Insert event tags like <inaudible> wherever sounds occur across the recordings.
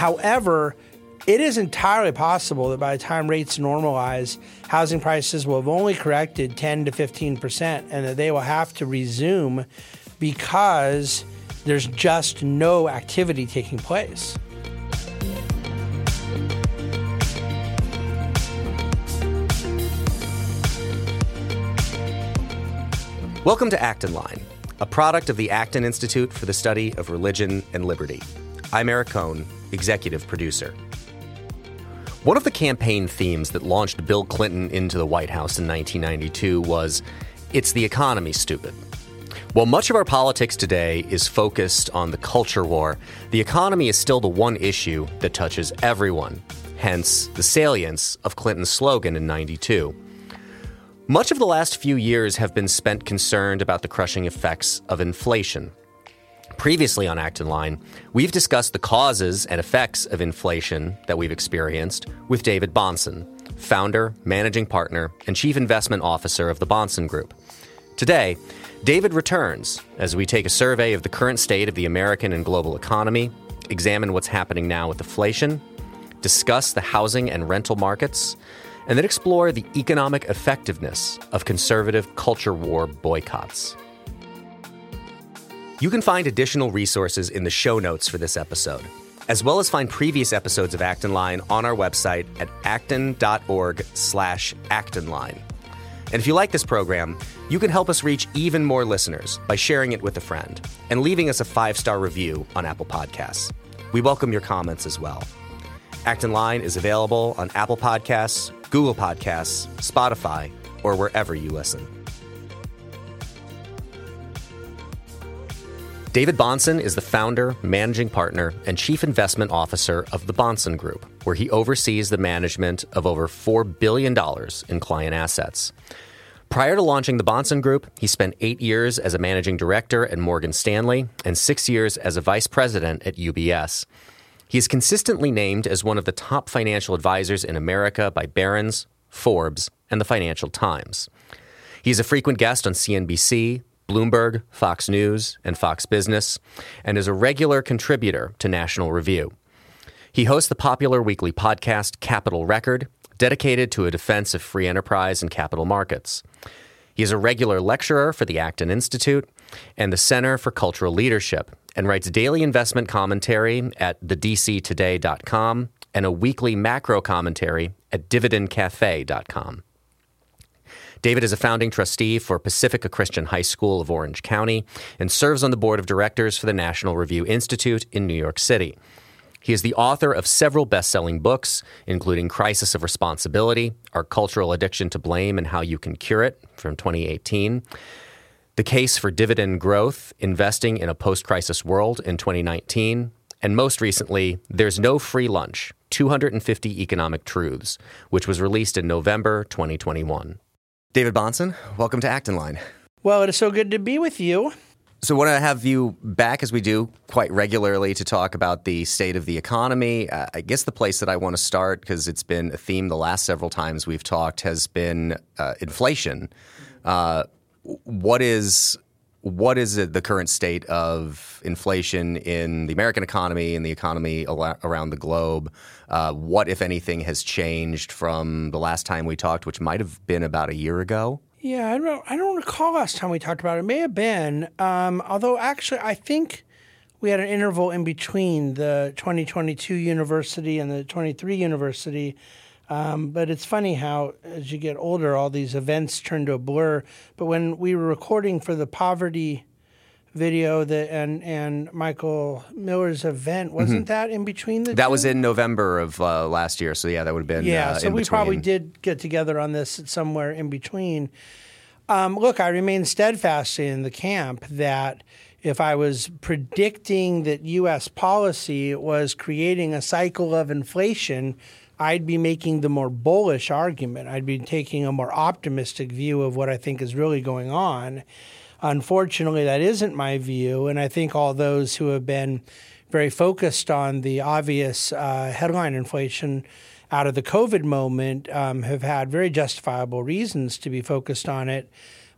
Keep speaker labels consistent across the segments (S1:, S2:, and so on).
S1: however, it is entirely possible that by the time rates normalize, housing prices will have only corrected 10 to 15 percent, and that they will have to resume because there's just no activity taking place.
S2: Welcome to Acton Line, a product of the Acton Institute for the Study of Religion and Liberty. I'm Eric Kohn, executive producer. One of the campaign themes that launched Bill Clinton into the White House in 1992 was It's the economy, stupid. While much of our politics today is focused on the culture war, the economy is still the one issue that touches everyone, hence the salience of Clinton's slogan in 92. Much of the last few years have been spent concerned about the crushing effects of inflation. Previously on Acton Line, we've discussed the causes and effects of inflation that we've experienced with David Bahnsen, founder, managing partner, and chief investment officer of the Bahnsen Group. Today, David returns as we take a survey of the current state of the American and global economy, examine what's happening now with inflation, discuss the housing and rental markets, and then explore the economic effectiveness of conservative culture war boycotts. You can find additional resources in the show notes for this episode, as well as find previous episodes of Acton Line on our website at acton.org slash actonline. And if you like this program, you can help us reach even more listeners by sharing it with a friend and leaving us a five-star review on Apple Podcasts. We welcome your comments as well. Acton Line is available on Apple Podcasts, Google Podcasts, Spotify, or wherever you listen. David Bahnsen is the founder, managing partner, and chief investment officer of the Bahnsen Group, where he oversees the management of over $4 billion in client assets. Prior to launching the Bahnsen Group, he spent eight years as a managing director at Morgan Stanley and six years as a vice president at UBS. He is consistently named as one of the top financial advisors in America by Barron's, Forbes, and the Financial Times. He is a frequent guest on CNBC, Bloomberg, Fox News, and Fox Business, and is a regular contributor to National Review. He hosts the popular weekly podcast Capital Record, dedicated to a defense of free enterprise and capital markets. He is a regular lecturer for the Acton Institute and the Center for Cultural Leadership and writes daily investment commentary at thedctoday.com and a weekly macro commentary at dividendcafe.com. David is a founding trustee for Pacifica Christian High School of Orange County and serves on the board of directors for the National Review Institute in New York City. He is the author of several best selling books, including Crisis of Responsibility Our Cultural Addiction to Blame and How You Can Cure It from 2018. The Case for Dividend Growth Investing in a Post Crisis World in 2019. And most recently, There's No Free Lunch 250 Economic Truths, which was released in November 2021. David Bahnsen, welcome to Acton Line.
S1: Well, it is so good to be with you.
S2: So, I want to have you back as we do quite regularly to talk about the state of the economy. Uh, I guess the place that I want to start, because it's been a theme the last several times we've talked, has been uh, inflation. Uh, what is what is it, the current state of inflation in the American economy and the economy around the globe? Uh, what, if anything, has changed from the last time we talked, which might have been about a year ago?
S1: Yeah, I don't. I don't recall last time we talked about it. It may have been, um, although actually, I think we had an interval in between the 2022 university and the 23 university. Um, but it's funny how, as you get older, all these events turn to a blur. But when we were recording for the poverty video that and and Michael Miller's event wasn't mm-hmm. that in between the
S2: that
S1: two?
S2: was in November of uh, last year so yeah that would have been
S1: yeah
S2: uh,
S1: so we probably did get together on this somewhere in between um, look I remain steadfast in the camp that if I was predicting that U.S. policy was creating a cycle of inflation I'd be making the more bullish argument. I'd be taking a more optimistic view of what I think is really going on. Unfortunately, that isn't my view. And I think all those who have been very focused on the obvious uh, headline inflation out of the COVID moment um, have had very justifiable reasons to be focused on it.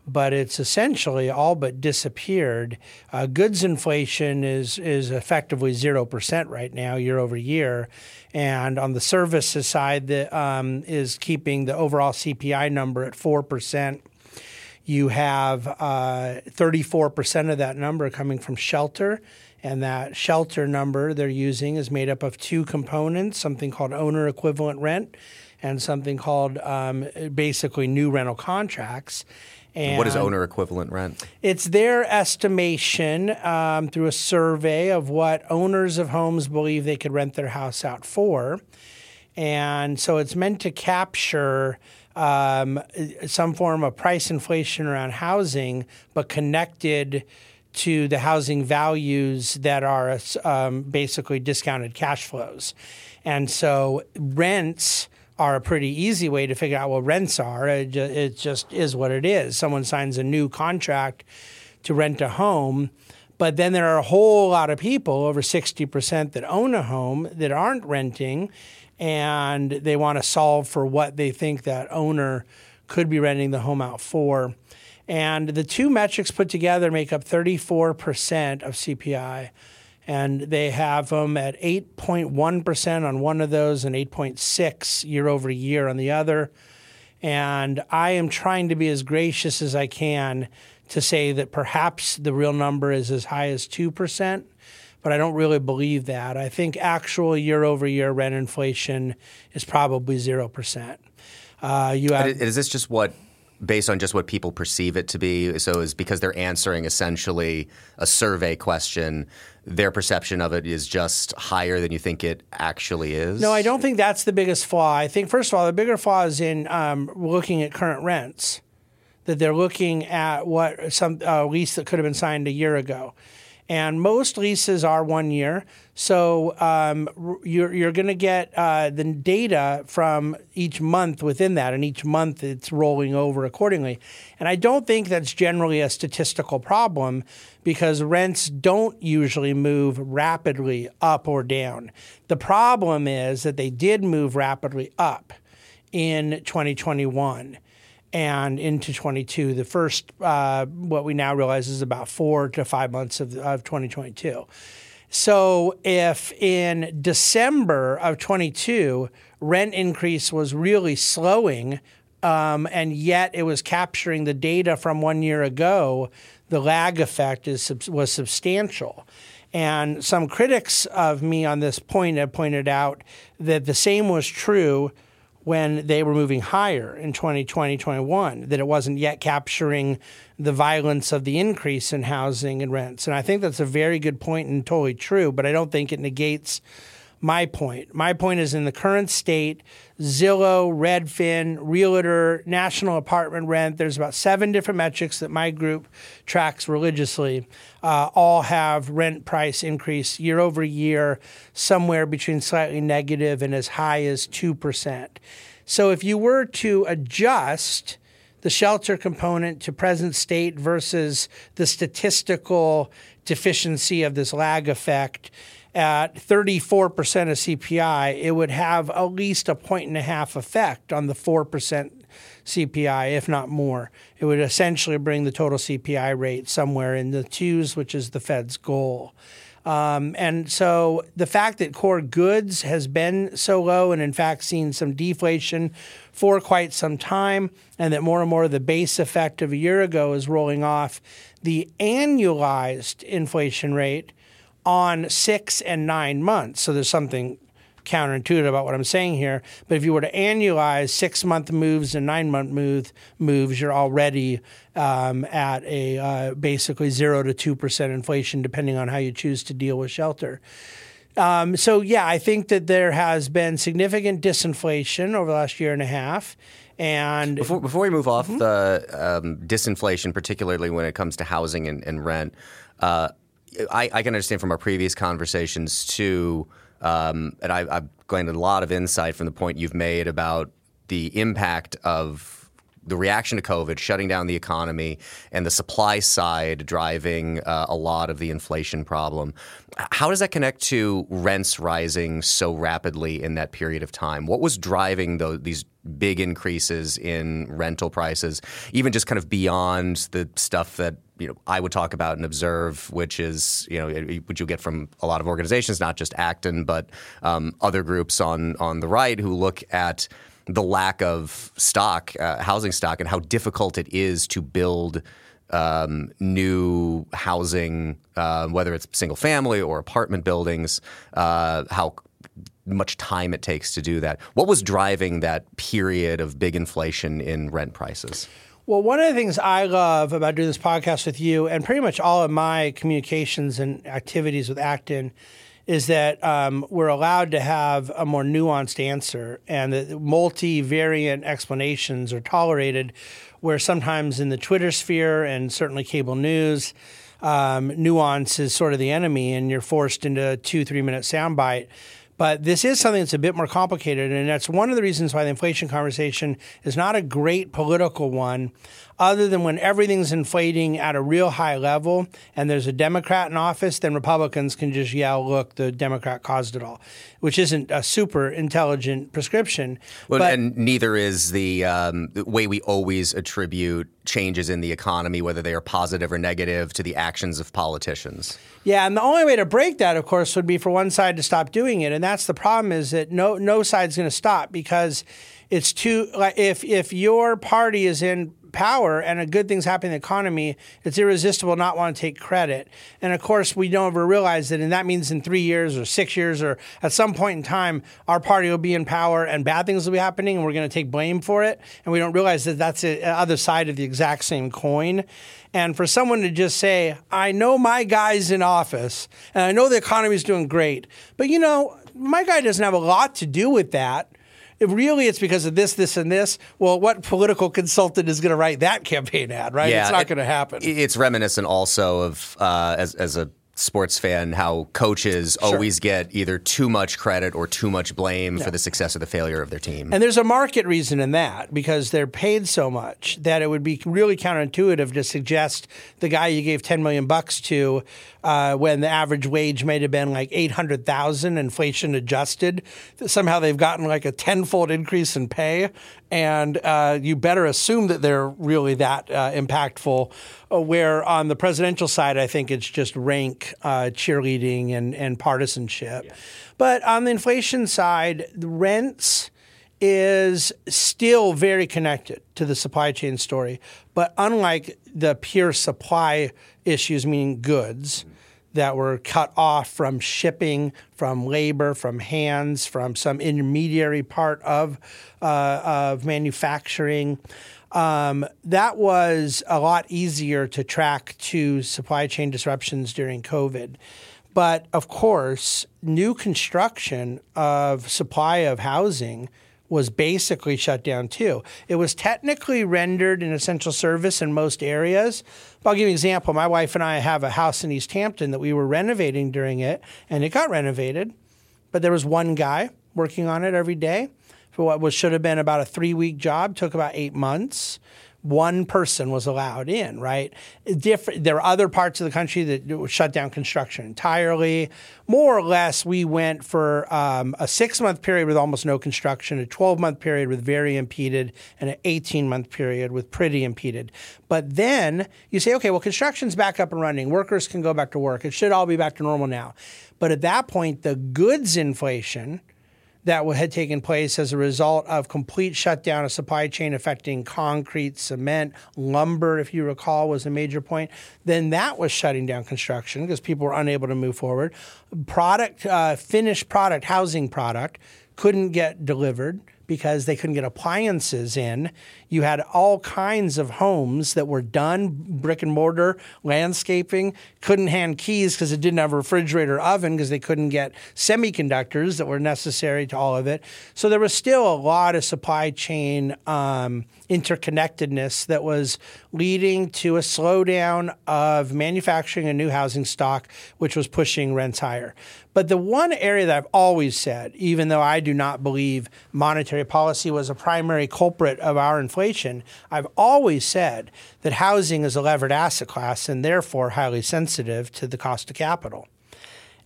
S1: But it's essentially all but disappeared. Uh, goods inflation is is effectively zero percent right now, year over year, and on the services side, that um, is keeping the overall CPI number at four percent. You have uh, 34% of that number coming from shelter. And that shelter number they're using is made up of two components something called owner equivalent rent and something called um, basically new rental contracts.
S2: And what is owner equivalent rent?
S1: It's their estimation um, through a survey of what owners of homes believe they could rent their house out for. And so it's meant to capture um, some form of price inflation around housing, but connected to the housing values that are um, basically discounted cash flows. And so rents are a pretty easy way to figure out what rents are. It, it just is what it is. Someone signs a new contract to rent a home. But then there are a whole lot of people, over 60%, that own a home that aren't renting and they want to solve for what they think that owner could be renting the home out for. And the two metrics put together make up 34% of CPI. And they have them at 8.1% on one of those and 8.6 year over year on the other. And I am trying to be as gracious as I can to say that perhaps the real number is as high as 2% but I don't really believe that. I think actual year over year rent inflation is probably 0%. Uh,
S2: you have, is this just what based on just what people perceive it to be. So is because they're answering essentially a survey question, their perception of it is just higher than you think it actually is.
S1: No, I don't think that's the biggest flaw. I think first of all, the bigger flaw is in um, looking at current rents. That they're looking at what some uh, lease that could have been signed a year ago and most leases are one year. So um, you're, you're going to get uh, the data from each month within that, and each month it's rolling over accordingly. And I don't think that's generally a statistical problem because rents don't usually move rapidly up or down. The problem is that they did move rapidly up in 2021 and into 22. The first, uh, what we now realize is about four to five months of, of 2022. So if in December of 22, rent increase was really slowing, um, and yet it was capturing the data from one year ago, the lag effect is, was substantial. And some critics of me on this point have pointed out that the same was true when they were moving higher in 2020, 21, that it wasn't yet capturing the violence of the increase in housing and rents. And I think that's a very good point and totally true, but I don't think it negates my point. My point is in the current state, Zillow, Redfin, Realtor, National Apartment Rent, there's about seven different metrics that my group tracks religiously, uh, all have rent price increase year over year, somewhere between slightly negative and as high as 2%. So if you were to adjust the shelter component to present state versus the statistical deficiency of this lag effect, at 34% of CPI, it would have at least a point and a half effect on the 4% CPI, if not more. It would essentially bring the total CPI rate somewhere in the twos, which is the Fed's goal. Um, and so the fact that core goods has been so low and in fact seen some deflation for quite some time, and that more and more of the base effect of a year ago is rolling off, the annualized inflation rate on six and nine months. So there's something counterintuitive about what I'm saying here. But if you were to annualize six month moves and nine month move, moves, you're already um, at a uh, basically zero to two percent inflation, depending on how you choose to deal with shelter. Um, so yeah, I think that there has been significant disinflation over the last year and a half. And
S2: before, before we move off mm-hmm. the um, disinflation, particularly when it comes to housing and, and rent, uh, I, I, can understand from our previous conversations too, um, and I, I've gained a lot of insight from the point you've made about the impact of the reaction to COVID, shutting down the economy, and the supply side driving uh, a lot of the inflation problem. How does that connect to rents rising so rapidly in that period of time? What was driving those, these big increases in rental prices, even just kind of beyond the stuff that you know I would talk about and observe, which is you know which you get from a lot of organizations, not just Acton, but um, other groups on on the right who look at the lack of stock, uh, housing stock, and how difficult it is to build um, new housing, uh, whether it's single family or apartment buildings, uh, how much time it takes to do that. What was driving that period of big inflation in rent prices?
S1: Well, one of the things I love about doing this podcast with you, and pretty much all of my communications and activities with Acton, is that um, we're allowed to have a more nuanced answer and that multivariant explanations are tolerated, where sometimes in the Twitter sphere and certainly cable news, um, nuance is sort of the enemy and you're forced into a two, three minute soundbite. But this is something that's a bit more complicated, and that's one of the reasons why the inflation conversation is not a great political one other than when everything's inflating at a real high level and there's a Democrat in office, then Republicans can just yell, look, the Democrat caused it all, which isn't a super intelligent prescription.
S2: Well, but, and neither is the, um, the way we always attribute changes in the economy, whether they are positive or negative, to the actions of politicians.
S1: Yeah, and the only way to break that, of course, would be for one side to stop doing it, and that's the problem. Is that no no side's going to stop because it's too like if if your party is in power and a good thing's happening in the economy, it's irresistible not want to take credit. And of course, we don't ever realize that, and that means in three years or six years or at some point in time, our party will be in power and bad things will be happening, and we're going to take blame for it. And we don't realize that that's the uh, other side of the exact same coin. And for someone to just say, I know my guy's in office and I know the economy is doing great, but you know, my guy doesn't have a lot to do with that really it's because of this, this, and this. Well, what political consultant is going to write that campaign ad, right? Yeah, it's not going to happen.
S2: It's reminiscent also of uh, as as a sports fan how coaches sure. always get either too much credit or too much blame yeah. for the success or the failure of their team.
S1: And there's a market reason in that because they're paid so much that it would be really counterintuitive to suggest the guy you gave 10 million bucks to uh, when the average wage might have been like 800,000 inflation adjusted somehow they've gotten like a tenfold increase in pay and uh, you better assume that they're really that uh, impactful. Uh, where on the presidential side, I think it's just rank uh, cheerleading and, and partisanship. Yeah. But on the inflation side, the rents is still very connected to the supply chain story. But unlike the pure supply issues, meaning goods, that were cut off from shipping, from labor, from hands, from some intermediary part of, uh, of manufacturing. Um, that was a lot easier to track to supply chain disruptions during COVID. But of course, new construction of supply of housing was basically shut down too. It was technically rendered an essential service in most areas. But I'll give you an example. My wife and I have a house in East Hampton that we were renovating during it, and it got renovated, but there was one guy working on it every day for what was should have been about a three week job, took about eight months one person was allowed in, right? Different, there are other parts of the country that shut down construction entirely. More or less, we went for um, a six month period with almost no construction, a 12 month period with very impeded, and an 18 month period with pretty impeded. But then you say, okay, well, construction's back up and running. Workers can go back to work. It should all be back to normal now. But at that point, the goods inflation, that had taken place as a result of complete shutdown of supply chain affecting concrete, cement, lumber, if you recall, was a major point. Then that was shutting down construction because people were unable to move forward. Product, uh, finished product, housing product couldn't get delivered because they couldn't get appliances in. You had all kinds of homes that were done, brick and mortar, landscaping, couldn't hand keys because it didn't have a refrigerator oven because they couldn't get semiconductors that were necessary to all of it. So there was still a lot of supply chain um, interconnectedness that was leading to a slowdown of manufacturing and new housing stock, which was pushing rents higher. But the one area that I've always said, even though I do not believe monetary policy was a primary culprit of our inflation, I've always said that housing is a levered asset class and therefore highly sensitive to the cost of capital.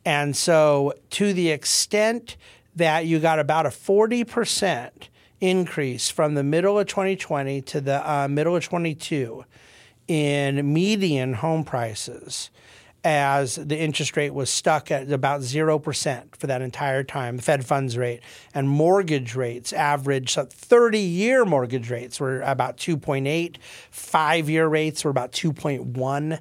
S1: And so, to the extent that you got about a 40% increase from the middle of 2020 to the uh, middle of 22 in median home prices, as the interest rate was stuck at about 0% for that entire time, the Fed funds rate, and mortgage rates average 30 year mortgage rates were about 2.8, five year rates were about 2.1.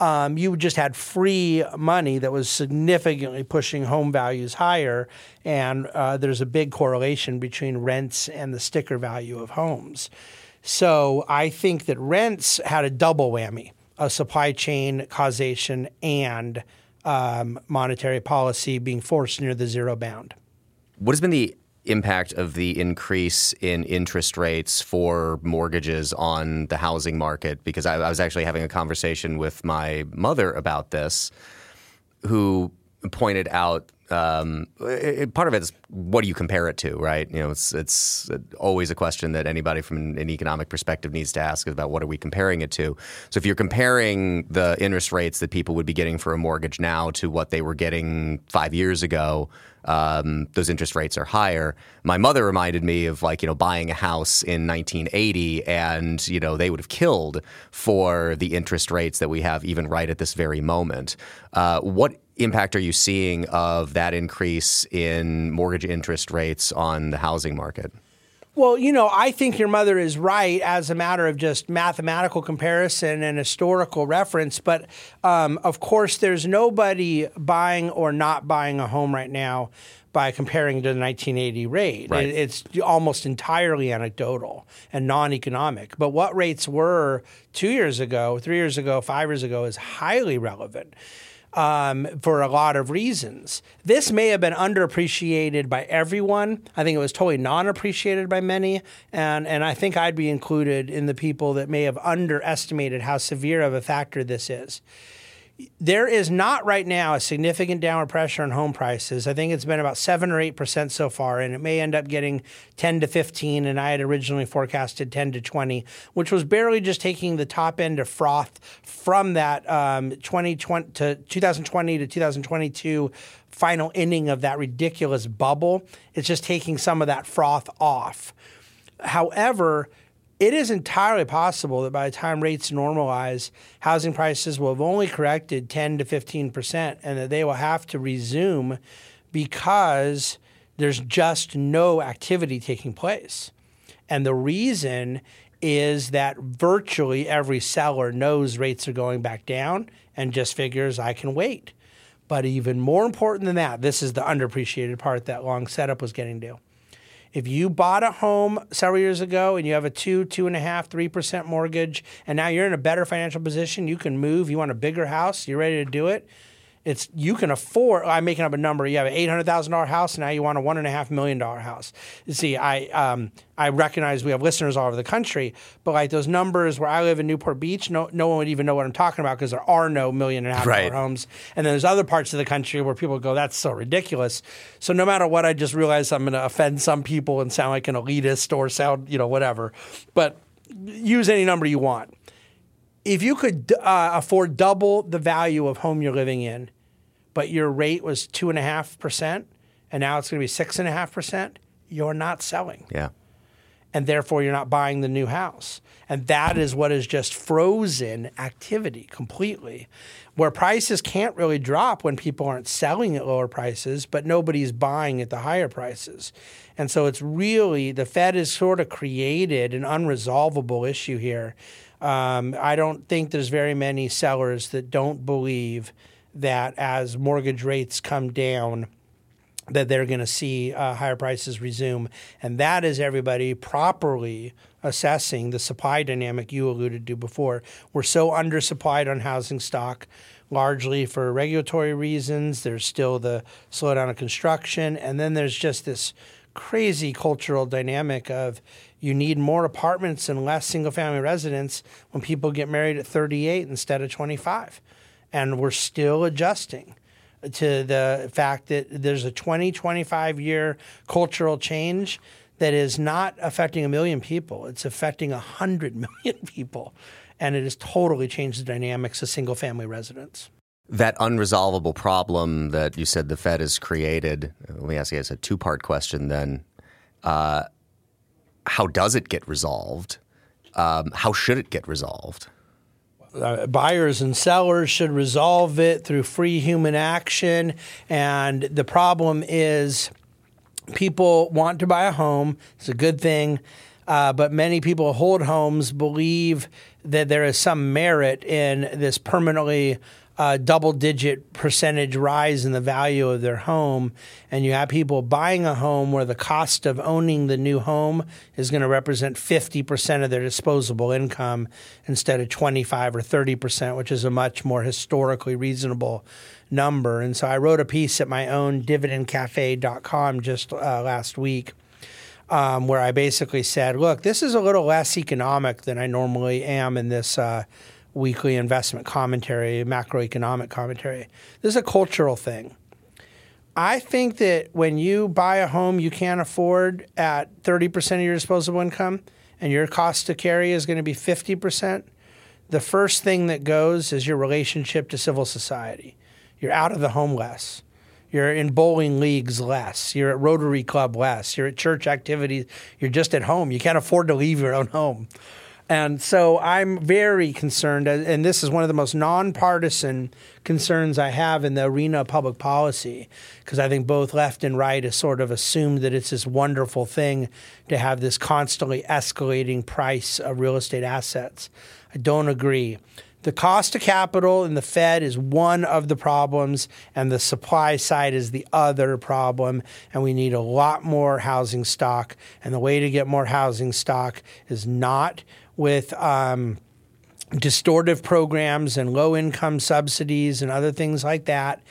S1: Um, you just had free money that was significantly pushing home values higher, and uh, there's a big correlation between rents and the sticker value of homes. So I think that rents had a double whammy of supply chain causation and um, monetary policy being forced near the zero bound.
S2: What has been the impact of the increase in interest rates for mortgages on the housing market? Because I, I was actually having a conversation with my mother about this, who pointed out um, it, part of it is what do you compare it to, right? You know, it's it's always a question that anybody from an, economic perspective needs to ask about what are we comparing it to. So if you're comparing the interest rates that people would be getting for a mortgage now to what they were getting five years ago, um, those interest rates are higher. My mother reminded me of like you know buying a house in 1980, and you know they would have killed for the interest rates that we have even right at this very moment. Uh, what impact are you seeing of that increase in mortgage interest rates on the housing market?
S1: Well, you know, I think your mother is right as a matter of just mathematical comparison and historical reference. But um, of course, there's nobody buying or not buying a home right now by comparing to the 1980 rate.
S2: Right.
S1: It, it's almost entirely anecdotal and non economic. But what rates were two years ago, three years ago, five years ago is highly relevant um, for a lot of reasons. This may have been underappreciated by everyone. I think it was totally non-appreciated by many, and and I think I'd be included in the people that may have underestimated how severe of a factor this is there is not right now a significant downward pressure on home prices. I think it's been about seven or eight percent so far, and it may end up getting ten to fifteen. And I had originally forecasted ten to twenty, which was barely just taking the top end of froth from that um, 2020 to 2020 to 2022 final inning of that ridiculous bubble. It's just taking some of that froth off. However, it is entirely possible that by the time rates normalize, housing prices will have only corrected 10 to 15 percent, and that they will have to resume because there's just no activity taking place. And the reason is that virtually every seller knows rates are going back down and just figures I can wait. But even more important than that, this is the underappreciated part that long setup was getting to if you bought a home several years ago and you have a two, two and a half, three percent mortgage, and now you're in a better financial position, you can move. You want a bigger house, you're ready to do it it's you can afford. I'm making up a number. You have an eight hundred thousand dollar house, now you want a one and a half million dollar house. You see, I um, I recognize we have listeners all over the country, but like those numbers where I live in Newport Beach, no no one would even know what I'm talking about because there are no million and a half
S2: right.
S1: dollar homes. And then there's other parts of the country where people go, "That's so ridiculous." So no matter what, I just realize I'm going to offend some people and sound like an elitist or sound you know whatever, but use any number you want if you could uh, afford double the value of home you're living in, but your rate was two and a half percent, and now it's going to be six and a half percent, you're not selling.
S2: Yeah.
S1: And therefore, you're not buying the new house. And that is what is just frozen activity completely, where prices can't really drop when people aren't selling at lower prices, but nobody's buying at the higher prices. And so it's really the Fed has sort of created an unresolvable issue here um, I don't think there's very many sellers that don't believe that as mortgage rates come down, that they're going to see uh, higher prices resume. And that is everybody properly assessing the supply dynamic you alluded to before. We're so undersupplied on housing stock, largely for regulatory reasons. There's still the slowdown of construction. And then there's just this crazy cultural dynamic of you need more apartments and less single family residents when people get married at 38 instead of 25. And we're still adjusting. to the fact that there's a 20, 25 year cultural change that is not affecting a million people. It's affecting a hundred <laughs> million people. And it has totally changed the dynamics of single family residents.
S2: That unresolvable problem that you said the Fed has created, let me ask you as a two part question then. Uh, how does it get resolved? Um, how should it get resolved?
S1: Uh, buyers and sellers should resolve it through free human action. And the problem is, people want to buy a home. It's a good thing. Uh, but many people hold homes believe that there is some merit in this permanently uh, double digit percentage rise in the value of their home. And you have people buying a home where the cost of owning the new home is going to represent 50% of their disposable income instead of 25 or 30%, which is a much more historically reasonable number. And so I wrote a piece at my own dividendcafe.com just uh, last week. Um, where I basically said, look, this is a little less economic than I normally am in this uh, weekly investment commentary, macroeconomic commentary. This is a cultural thing. I think that when you buy a home you can't afford at 30% of your disposable income and your cost to carry is going to be 50%, the first thing that goes is your relationship to civil society. You're out of the home less. You're in bowling leagues less. You're at Rotary Club less. You're at church activities. You're just at home. You can't afford to leave your own home. And so I'm very concerned, and this is one of the most nonpartisan concerns I have in the arena of public policy, because I think both left and right have sort of assumed that it's this wonderful thing to have this constantly escalating price of real estate assets. I don't agree. The cost of capital in the Fed is one of the problems, and the supply side is the other problem. And we need a lot more housing stock. And the way to get more housing stock is not with um, distortive programs and low income subsidies and other things like that.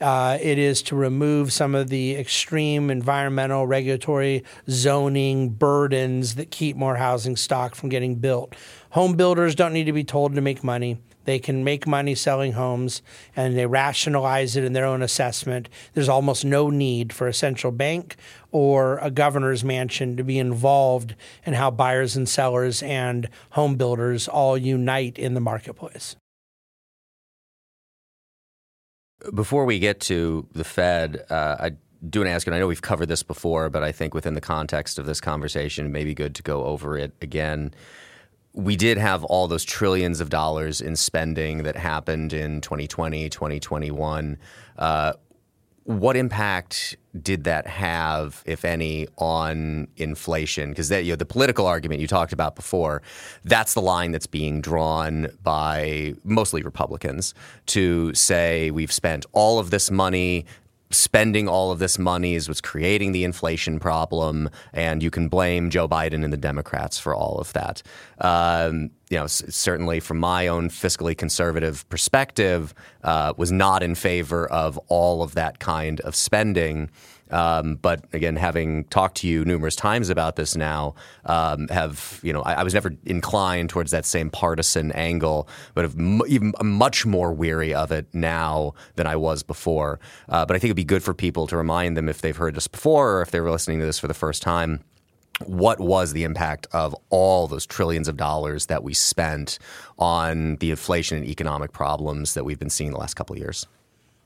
S1: Uh, it is to remove some of the extreme environmental, regulatory, zoning burdens that keep more housing stock from getting built. Home builders don't need to be told to make money. They can make money selling homes and they rationalize it in their own assessment. There's almost no need for a central bank or a governor's mansion to be involved in how buyers and sellers and home builders all unite in the marketplace.
S2: Before we get to the Fed, uh, I do want to ask, and I know we've covered this before, but I think within the context of this conversation, it may be good to go over it again we did have all those trillions of dollars in spending that happened in 2020, 2021. Uh, what impact did that have, if any, on inflation? Because you know, the political argument you talked about before, that's the line that's being drawn by mostly Republicans to say we've spent all of this money spending all of this money is what's creating the inflation problem, and you can blame Joe Biden and the Democrats for all of that. Um, you know, certainly from my own fiscally conservative perspective, uh, was not in favor of all of that kind of spending. Um, but again, having talked to you numerous times about this now, um, have you know, I, I, was never inclined towards that same partisan angle, but I'm even much more weary of it now than I was before. Uh, but I think it'd be good for people to remind them if they've heard this before or if they were listening to this for the first time what was the impact of all those trillions of dollars that we spent on the inflation and economic problems that we've been seeing the last couple of years?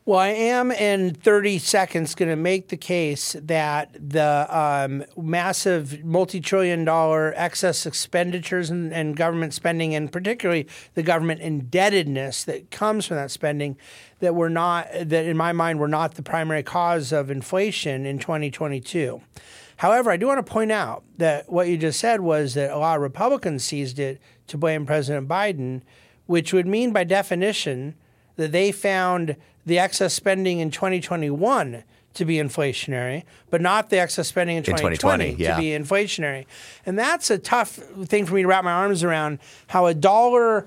S1: Well, I am in 30 seconds going to make the case that the um, massive multi trillion dollar excess expenditures and, and, government spending, and particularly the government indebtedness that comes from that spending, that were not, that in my mind, were not the primary cause of inflation in 2022. However, I do want to point out that what you just said was that a lot of Republicans seized it to blame President Biden, which would mean by definition that they found the excess spending in 2021 to be inflationary, but not the excess spending in 2020, in 2020 yeah. to be inflationary. And that's a tough thing for me to wrap my arms around how a dollar.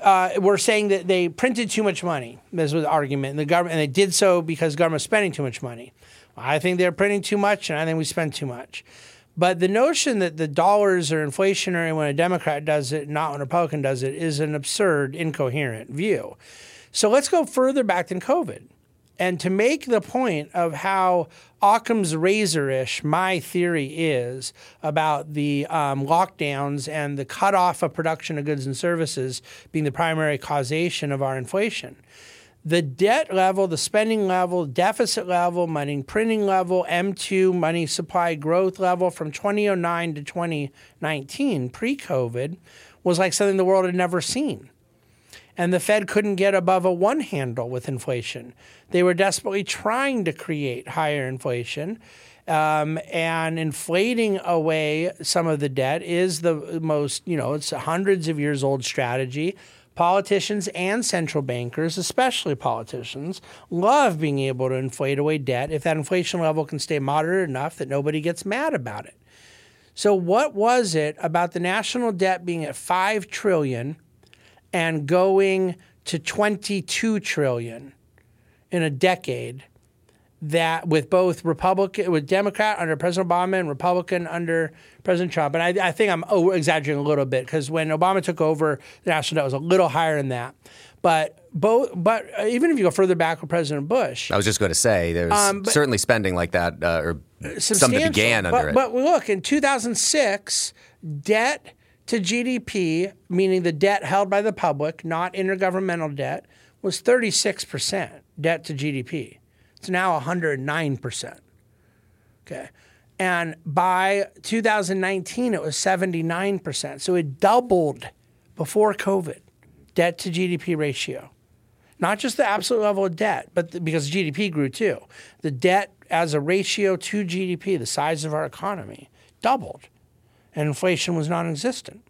S1: Uh, we're saying that they printed too much money. This was the argument, and the government, and they did so because government was spending too much money. I think they're printing too much, and I think we spend too much. But the notion that the dollars are inflationary when a Democrat does it, not when a Republican does it, is an absurd, incoherent view. So let's go further back than COVID. and to make the point of how Occam's razor-ish my theory is about the um, lockdowns and the cutoff of production of goods and services being the primary causation of our inflation. The debt level, the spending level, deficit level, money printing level, M2 money supply growth level from 2009 to 2019, pre COVID, was like something the world had never seen and the Fed couldn't get above a one handle with inflation. They were desperately trying to create higher inflation. Um, and inflating away some of the debt is the most, you know, it's a hundreds of years old strategy. Politicians and central bankers, especially politicians, love being able to inflate away debt if that inflation level can stay moderate enough that nobody gets mad about it. So, what was it about the national debt being at five trillion and going to 22 trillion in a decade that with both Republican, with Democrat under President Obama and Republican under President Trump. And I, I think I'm over exaggerating a little bit because when Obama took over, the national debt was a little higher than that. But both, but even if you go further back with President Bush,
S2: I was just going to say there's um, certainly spending like that, uh, or some that began under
S1: but,
S2: it.
S1: But look, in 2006, debt to GDP, meaning the debt held by the public, not intergovernmental debt, was 36% debt to GDP. It's now 109%. Okay. And by 2019, it was 79%. So it doubled before COVID, debt to GDP ratio. Not just the absolute level of debt, but the, because GDP grew too. The debt as a ratio to GDP, the size of our economy, doubled and inflation was non existent.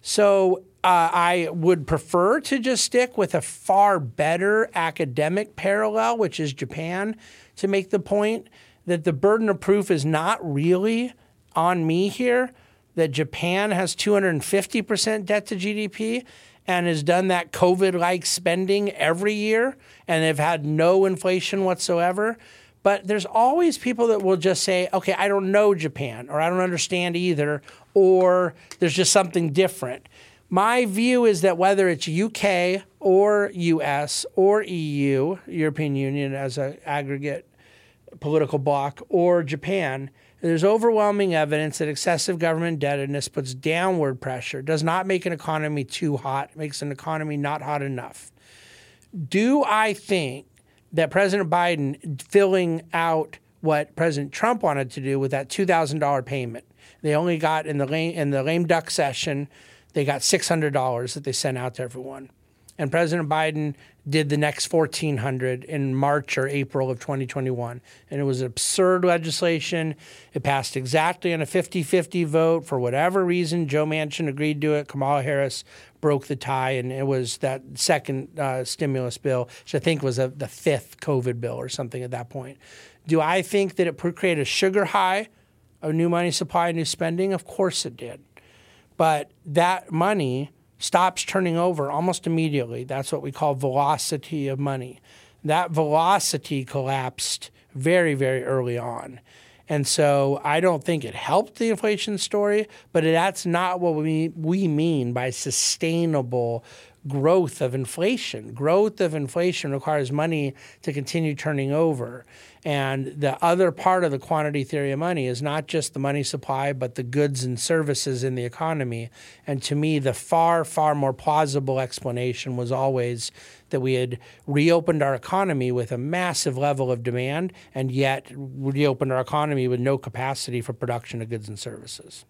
S1: So uh, I would prefer to just stick with a far better academic parallel, which is Japan, to make the point that the burden of proof is not really on me here, that Japan has 250% debt to GDP and has done that COVID like spending every year and they've had no inflation whatsoever. But there's always people that will just say, okay, I don't know Japan, or I don't understand either, or there's just something different. My view is that whether it's UK or US or EU, European Union as an aggregate political bloc, or Japan, there's overwhelming evidence that excessive government indebtedness puts downward pressure, does not make an economy too hot, makes an economy not hot enough. Do I think that President Biden filling out what President Trump wanted to do with that $2,000 payment. They only got in the lame, in the lame duck session, they got $600 that they sent out to everyone. And President Biden did the next 1400 in March or April of 2021. And it was absurd legislation. It passed exactly on a 50 50 vote. For whatever reason, Joe Manchin agreed to it. Kamala Harris broke the tie, and it was that second uh, stimulus bill, which I think was a, the fifth COVID bill or something at that point. Do I think that it created a sugar high of new money supply, new spending? Of course it did. But that money stops turning over almost immediately. That's what we call velocity of money. That velocity collapsed very, very early on. And so I don't think it helped the inflation story, but that's not what we, we mean by sustainable growth of inflation. Growth of inflation requires money to continue turning over. And the other part of the quantity theory of money is not just the money supply, but the goods and services in the economy. And to me, the far, far more plausible explanation was always that we had reopened our economy with a massive level of demand and yet reopened our economy with no capacity for production of goods and services.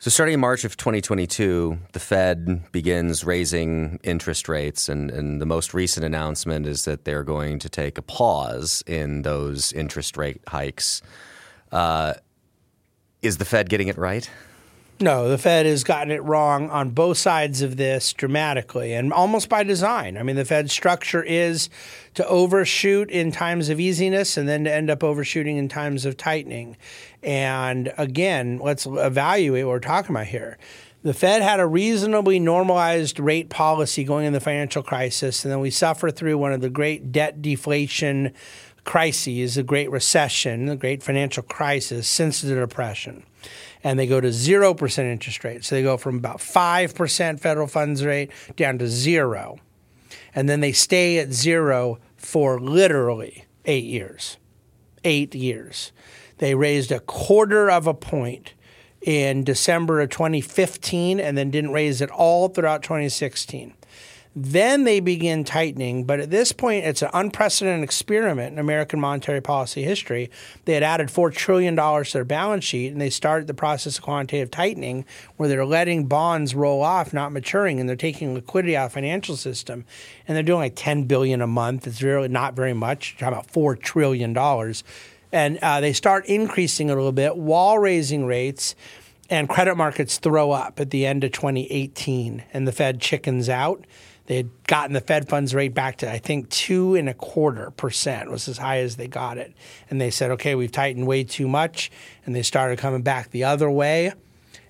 S2: So, starting in March of 2022, the Fed begins raising interest rates, and, and, the most recent announcement is that they're going to take a pause in those interest rate hikes. Uh, is the Fed getting it right?
S1: No, the Fed has gotten it wrong on both sides of this dramatically and almost by design. I mean, the Fed's structure is to overshoot in times of easiness and then to end up overshooting in times of tightening. And again, let's evaluate what we're talking about here. The Fed had a reasonably normalized rate policy going in the financial crisis, and then we suffer through one of the great debt deflation crises, the Great Recession, the Great Financial Crisis since the Depression and they go to 0% interest rate. So they go from about 5% federal funds rate down to zero. And then they stay at zero for literally eight years. Eight years. They raised a quarter of a point in December of 2015 and then didn't raise it all throughout 2016. Then they begin tightening, but at this point, it's an unprecedented experiment in American monetary policy history. They had added $4 trillion to their balance sheet, and they started the process of quantitative tightening where they're letting bonds roll off, not maturing, and they're taking liquidity out of the financial system. And they're doing like 10 billion a month. It's really not very much. You're talking about $4 trillion. And uh, they start increasing a little bit while raising rates and credit markets throw up at the end of 2018 and the Fed chickens out. They had gotten the Fed funds rate back to I think two and a quarter percent was as high as they got it, and they said, okay, we've tightened way too much, and they started coming back the other way.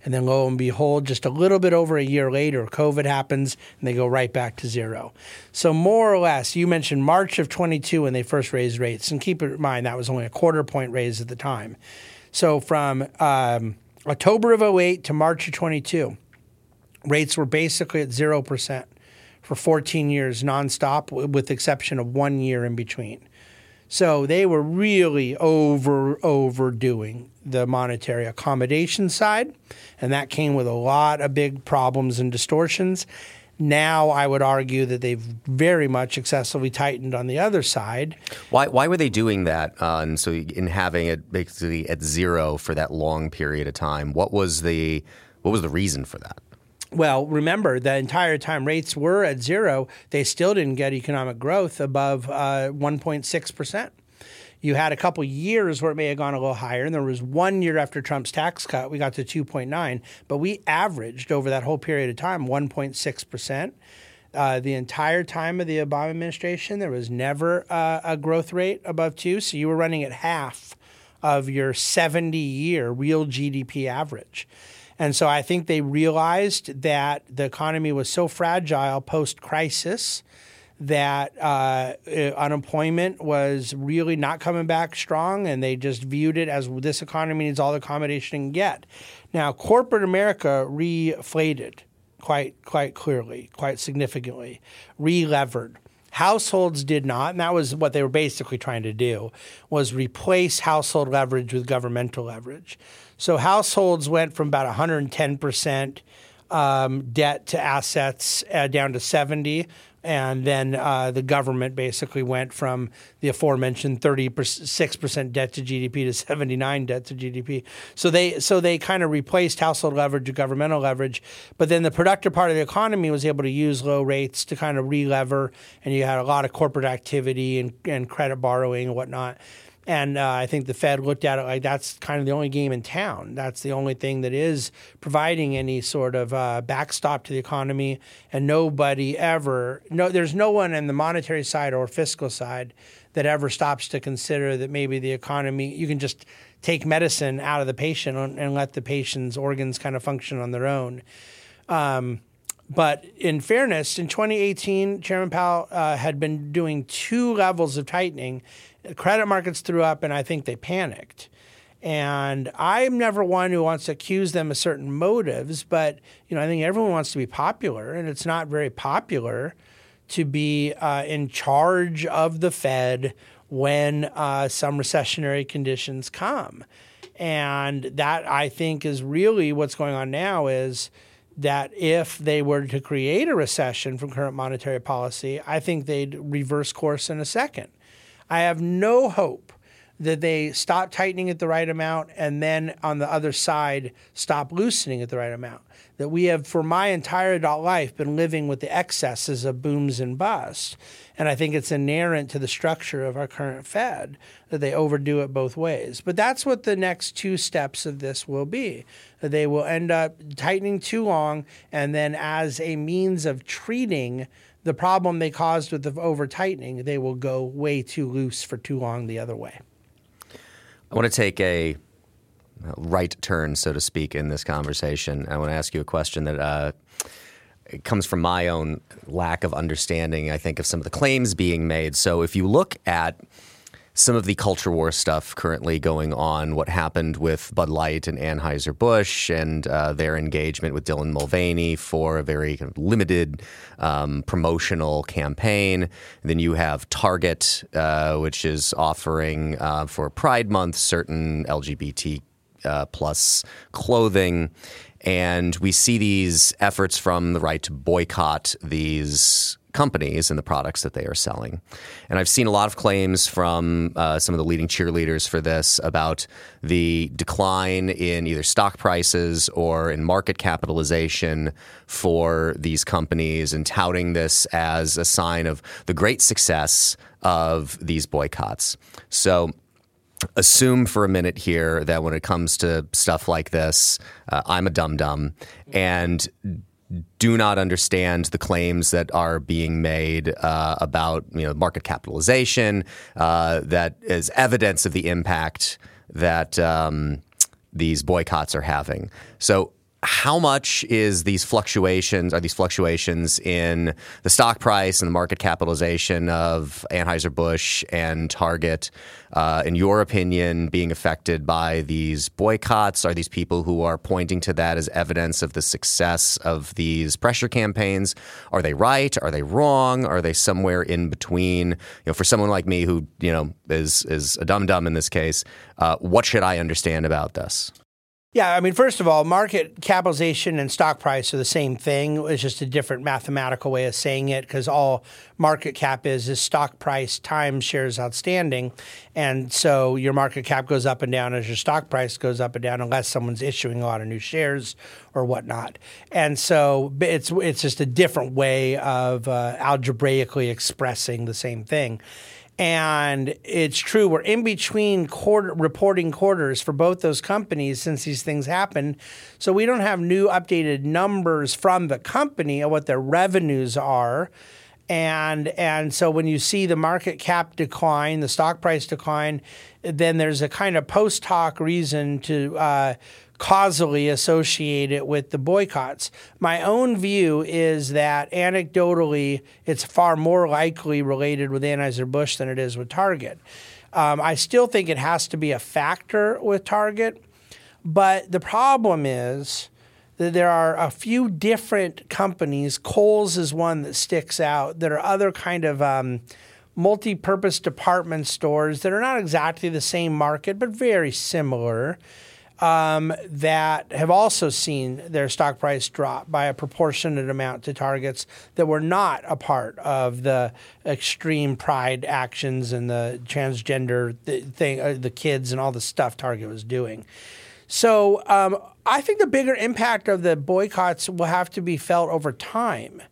S1: And then lo and behold, just a little bit over a year later, COVID happens and they go right back to zero. So, more or less, you mentioned March of 22 when they first raised rates. And keep in mind, that was only a quarter point raise at the time. So, from um, October of 08 to March of 22, rates were basically at 0% for 14 years nonstop, with the exception of one year in between. So they were really over overdoing the monetary accommodation side, and that came with a lot of big problems and distortions. Now I would argue that they've very much excessively tightened on the other side.
S2: Why why were they doing that? Uh, and so in having it basically at zero for that long period of time, what was the what was the reason for that?
S1: Well, remember, the entire time rates were at zero, they still didn't get economic growth above uh, 1.6%. You had a couple years where it may have gone a little higher, and there was one year after Trump's tax cut, we got to 2.9, but we averaged over that whole period of time 1.6%. Uh, the entire time of the Obama administration, there was never uh, a growth rate above two, so you were running at half of your 70 year real GDP average. And so I think they realized that the economy was so fragile post crisis that uh, unemployment was really not coming back strong, and they just viewed it as this economy needs all the accommodation it can get. Now, corporate America reflated quite quite clearly, quite significantly, re-levered. Households did not, and that was what they were basically trying to do, was replace household leverage with governmental leverage. So households went from about 110% um, debt to assets uh, down to 70 and then uh, the government basically went from the aforementioned 36% debt to GDP to 79 debt to GDP. So they so they kind of replaced household leverage with governmental leverage, but then the productive part of the economy was able to use low rates to kind of relever, and you had a lot of corporate activity and, and credit borrowing and whatnot. And uh, I think the Fed looked at it like that's kind of the only game in town. That's the only thing that is providing any sort of uh, backstop to the economy. And nobody ever, no, there's no one in the monetary side or fiscal side that ever stops to consider that maybe the economy, you can just take medicine out of the patient and let the patient's organs kind of function on their own. Um, but in fairness, in 2018, Chairman Powell uh, had been doing two levels of tightening credit markets threw up and I think they panicked. And I'm never one who wants to accuse them of certain motives, but you know I think everyone wants to be popular, and it's not very popular to be uh, in charge of the Fed when uh, some recessionary conditions come. And that I think is really what's going on now is that if they were to create a recession from current monetary policy, I think they'd reverse course in a second. I have no hope that they stop tightening at the right amount and then on the other side stop loosening at the right amount. That we have, for my entire adult life, been living with the excesses of booms and busts. And I think it's inherent to the structure of our current Fed that they overdo it both ways. But that's what the next two steps of this will be. They will end up tightening too long, and then as a means of treating the problem they caused with the over tightening, they will go way too loose for too long the other way.
S2: I want to take a right turn, so to speak, in this conversation. I want to ask you a question that uh, comes from my own lack of understanding, I think, of some of the claims being made. So if you look at some of the culture war stuff currently going on, what happened with Bud Light and Anheuser-Busch and uh, their engagement with Dylan Mulvaney for a very kind of limited um, promotional campaign. Then you have Target, uh, which is offering uh, for Pride Month certain LGBT uh, plus clothing. And we see these efforts from the right to boycott these companies and the products that they are selling. And I've seen a lot of claims from uh, some of the leading cheerleaders for this about the decline in either stock prices or in market capitalization for these companies and touting this as a sign of the great success of these boycotts. So, assume for a minute here that when it comes to stuff like this, uh, I'm a dum dum and do not understand the claims that are being made uh, about you know market capitalization uh, that is evidence of the impact that um, these boycotts are having. So how much is these fluctuations are these fluctuations in the stock price and the market capitalization of Anheuser-Busch and Target uh, in your opinion being affected by these boycotts? Are these people who are pointing to that as evidence of the success of these pressure campaigns? Are they right? Are they wrong? Are they somewhere in between? You know for someone like me who you know is is a dumb dumb in this case uh, what should I understand about this
S1: yeah, I mean, first of all, market capitalization and stock price are the same thing. It's just a different mathematical way of saying it because all market cap is is stock price times shares outstanding. And so your market cap goes up and down as your stock price goes up and down unless someone's issuing a lot of new shares or whatnot. And so it's it's just a different way of uh, algebraically expressing the same thing. And it's true, we're in between quarter, reporting quarters for both those companies since these things happened. So we don't have new updated numbers from the company of what their revenues are. And, and so when you see the market cap decline, the stock price decline, then there's a kind of post hoc reason to uh, causally associate it with the boycotts. My own view is that anecdotally, it's far more likely related with Anheuser-Busch than it is with Target. Um, I still think it has to be a factor with Target, but the problem is that there are a few different companies. Kohl's is one that sticks out. There are other kind of um, multi-purpose department stores that are not exactly the same market, but very similar um, that have also seen their stock price drop by a proportionate amount to targets that were not a part of the extreme pride actions and the transgender thing, uh, the kids and all the stuff Target was doing. So um, I think the bigger impact of the boycotts will have to be felt over time.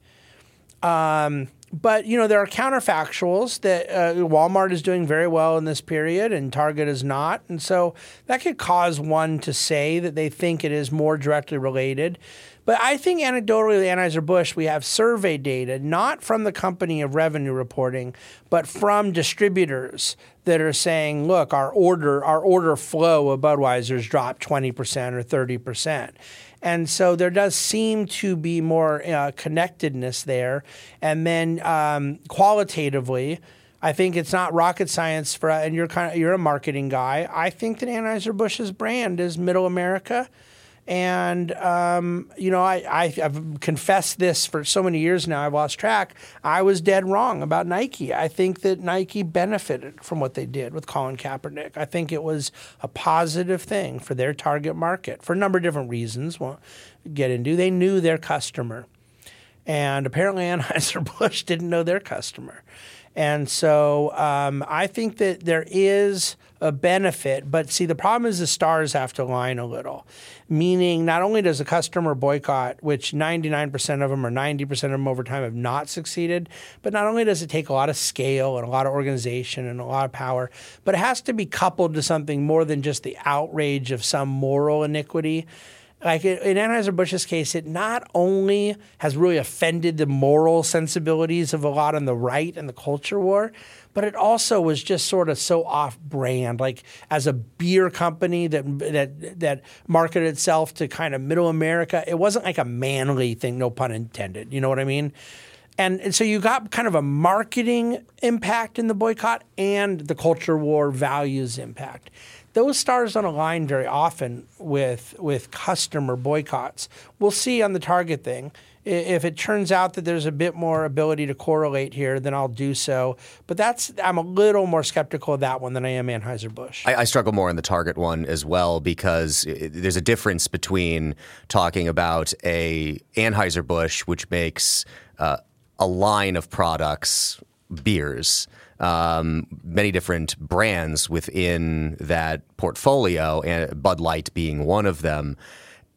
S1: Um, but you know there are counterfactuals that uh, Walmart is doing very well in this period and Target is not, and so that could cause one to say that they think it is more directly related. But I think anecdotally, Anheuser-Busch, we have survey data, not from the company of revenue reporting, but from distributors that are saying, look, our order, our order flow of Budweiser's dropped 20% or 30%. And so there does seem to be more uh, connectedness there. And then um, qualitatively, I think it's not rocket science for, and you're kind of you're a marketing guy. I think that Anheuser Busch's brand is Middle America and, um, you know, I, I, have confessed this for so many years now, I've lost track. I was dead wrong about Nike. I think that Nike benefited from what they did with Colin Kaepernick. I think it was a positive thing for their target market for a number of different reasons. Won't get into. They knew their customer. And apparently <laughs> Anheuser-Busch didn't know their customer. And so um, I think that there is a benefit, but see, the problem is the stars have to align a little. Meaning, not only does a customer boycott, which 99% of them or 90% of them over time have not succeeded, but not only does it take a lot of scale and a lot of organization and a lot of power, but it has to be coupled to something more than just the outrage of some moral iniquity. Like in Anheuser-Busch's case, it not only has really offended the moral sensibilities of a lot on the right and the culture war, but it also was just sort of so off-brand. Like as a beer company that that that marketed itself to kind of middle America, it wasn't like a manly thing, no pun intended. You know what I mean? And, and so you got kind of a marketing impact in the boycott and the culture war values impact. Those stars don't align very often with with customer boycotts. We'll see on the Target thing if it turns out that there's a bit more ability to correlate here, then I'll do so. But that's I'm a little more skeptical of that one than I am Anheuser Busch.
S2: I, I, struggle more in the Target one as well because it, there's a difference between talking about a Anheuser Busch, which makes uh, a line of products, beers. Um, many different brands within that portfolio, and Bud Light being one of them,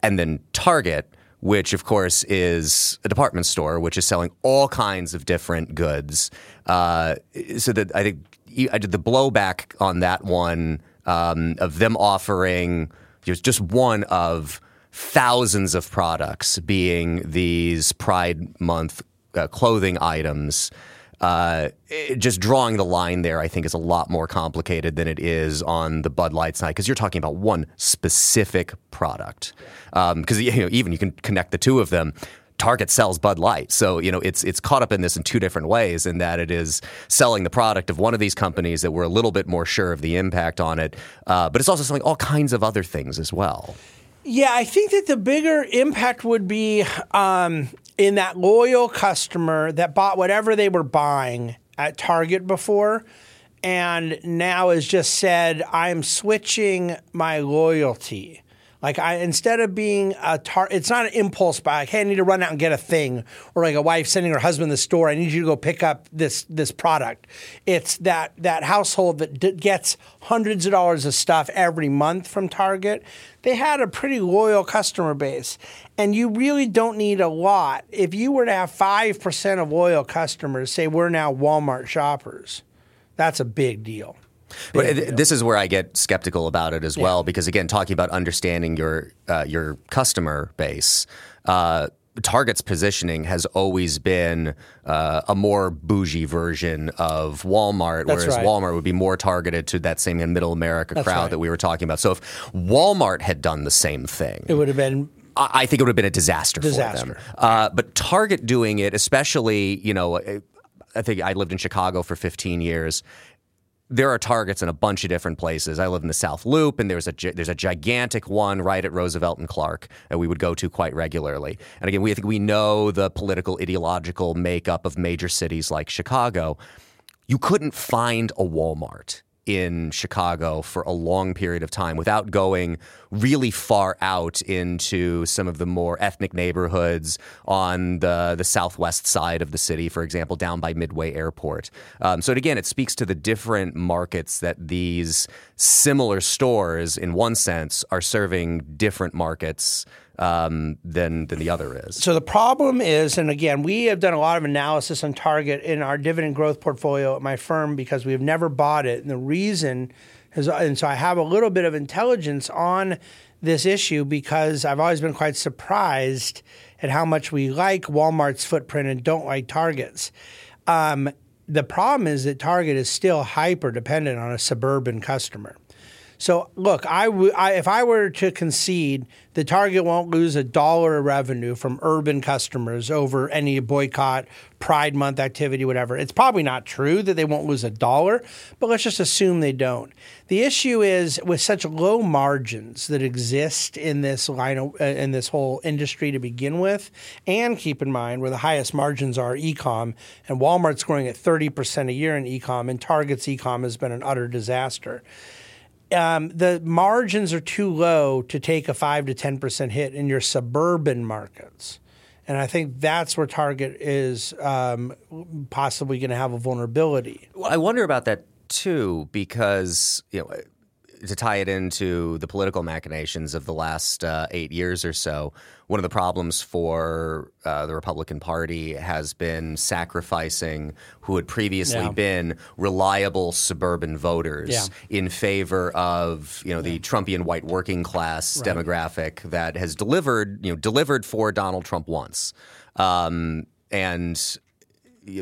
S2: and then Target, which of course is a department store which is selling all kinds of different goods. Uh, so that I think I did the blowback on that one um, of them offering just one of thousands of products being these Pride Month uh, clothing items uh, just drawing the line there, I think, is a lot more complicated than it is on the Bud Light side because you're talking about one specific product. Because um, you know, even you can connect the two of them. Target sells Bud Light, so you know it's it's caught up in this in two different ways. In that it is selling the product of one of these companies that we're a little bit more sure of the impact on it, uh, but it's also selling all kinds of other things as well.
S1: Yeah, I think that the bigger impact would be um, in that loyal customer that bought whatever they were buying at Target before and now has just said, I'm switching my loyalty. Like I instead of being a tar, it's not an impulse buy. Like, hey, I need to run out and get a thing, or like a wife sending her husband to the store. I need you to go pick up this this product. It's that that household that d- gets hundreds of dollars of stuff every month from Target. They had a pretty loyal customer base, and you really don't need a lot. If you were to have five percent of loyal customers say we're now Walmart shoppers, that's a big deal.
S2: But this is where I get skeptical about it as yeah. well, because again, talking about understanding your uh, your customer base. Uh, Target's positioning has always been uh, a more bougie version of Walmart,
S1: That's
S2: whereas
S1: right.
S2: Walmart would be more targeted to that same middle America That's crowd right. that we were talking about. So if Walmart had done the same thing,
S1: it would have been
S2: I think it would have been a disaster,
S1: disaster.
S2: for them. Uh, but Target doing it, especially, you know, I think I lived in Chicago for 15 years, there are targets in a bunch of different places. I live in the South Loop, and there's a there's a gigantic one right at Roosevelt and Clark that we would go to quite regularly. And again, we I think we know the political ideological makeup of major cities like Chicago. You couldn't find a Walmart in Chicago for a long period of time without going really far out into some of the more ethnic neighborhoods on the, the southwest side of the city, for example, down by Midway Airport. Um, so, again, it speaks to the different markets that these similar stores, in one sense, are serving different markets um, than than the other is.
S1: So the problem is, and again, we have done a lot of analysis on Target in our dividend growth portfolio at my firm because we have never bought it, and the reason is, and so I have a little bit of intelligence on this issue because I've always been quite surprised at how much we like Walmart's footprint and don't like Target's. Um, the problem is that Target is still hyper dependent on a suburban customer. So look, I, w- I if I were to concede the Target won't lose a dollar of revenue from urban customers over any boycott, Pride Month activity, whatever. It's probably not true that they won't lose a dollar, but let's just assume they don't. The issue is with such low margins that exist in this line of, uh, in this whole industry to begin with, and keep in mind where the highest margins are ecom, and Walmart's growing at 30% a year in ecom, and Target's ecom has been an utter disaster um, the margins are too low to take a five to ten percent hit in your suburban markets, and I think that's where Target is um, possibly going to have a vulnerability.
S2: Well, I wonder about that too because you know to tie it into the political machinations of the last uh, eight years or so, one of the problems for uh, the Republican Party has been sacrificing who had previously yeah. been reliable suburban voters yeah. in favor of you know the yeah. Trumpian white working class right. demographic that has delivered you know delivered for Donald Trump once. Um, and